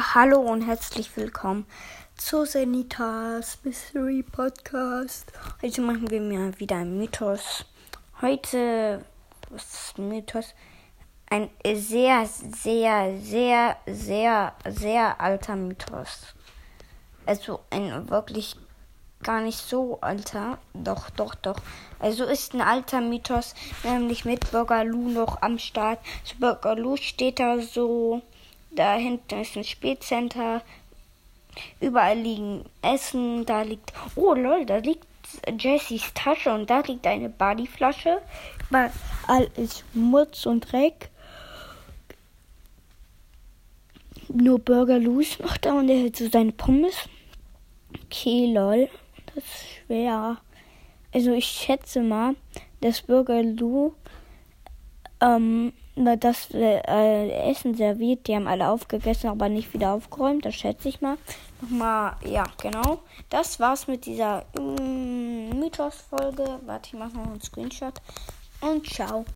Ah, hallo und herzlich willkommen zu Senitas Mystery Podcast. Heute machen wir mir wieder einen Mythos. Heute, was ist ein Mythos? Ein sehr, sehr, sehr, sehr, sehr alter Mythos. Also ein wirklich gar nicht so alter. Doch, doch, doch. Also ist ein alter Mythos, nämlich mit Burgerloo noch am Start. Zu Burgerloo steht da so da hinten ist ein Spätcenter. Überall liegen Essen. Da liegt. Oh lol, da liegt Jessys Tasche und da liegt eine Bodyflasche. Überall ist Mutz und Dreck. Nur Burger Loose noch da und er hat so seine Pommes. Okay, lol. Das ist schwer. Also ich schätze mal, dass Burger Lou ähm, das äh, Essen serviert. Die haben alle aufgegessen, aber nicht wieder aufgeräumt. Das schätze ich mal. Nochmal, ja, genau. Das war's mit dieser mm, Mythos-Folge. Warte, ich mache noch einen Screenshot. Und ciao.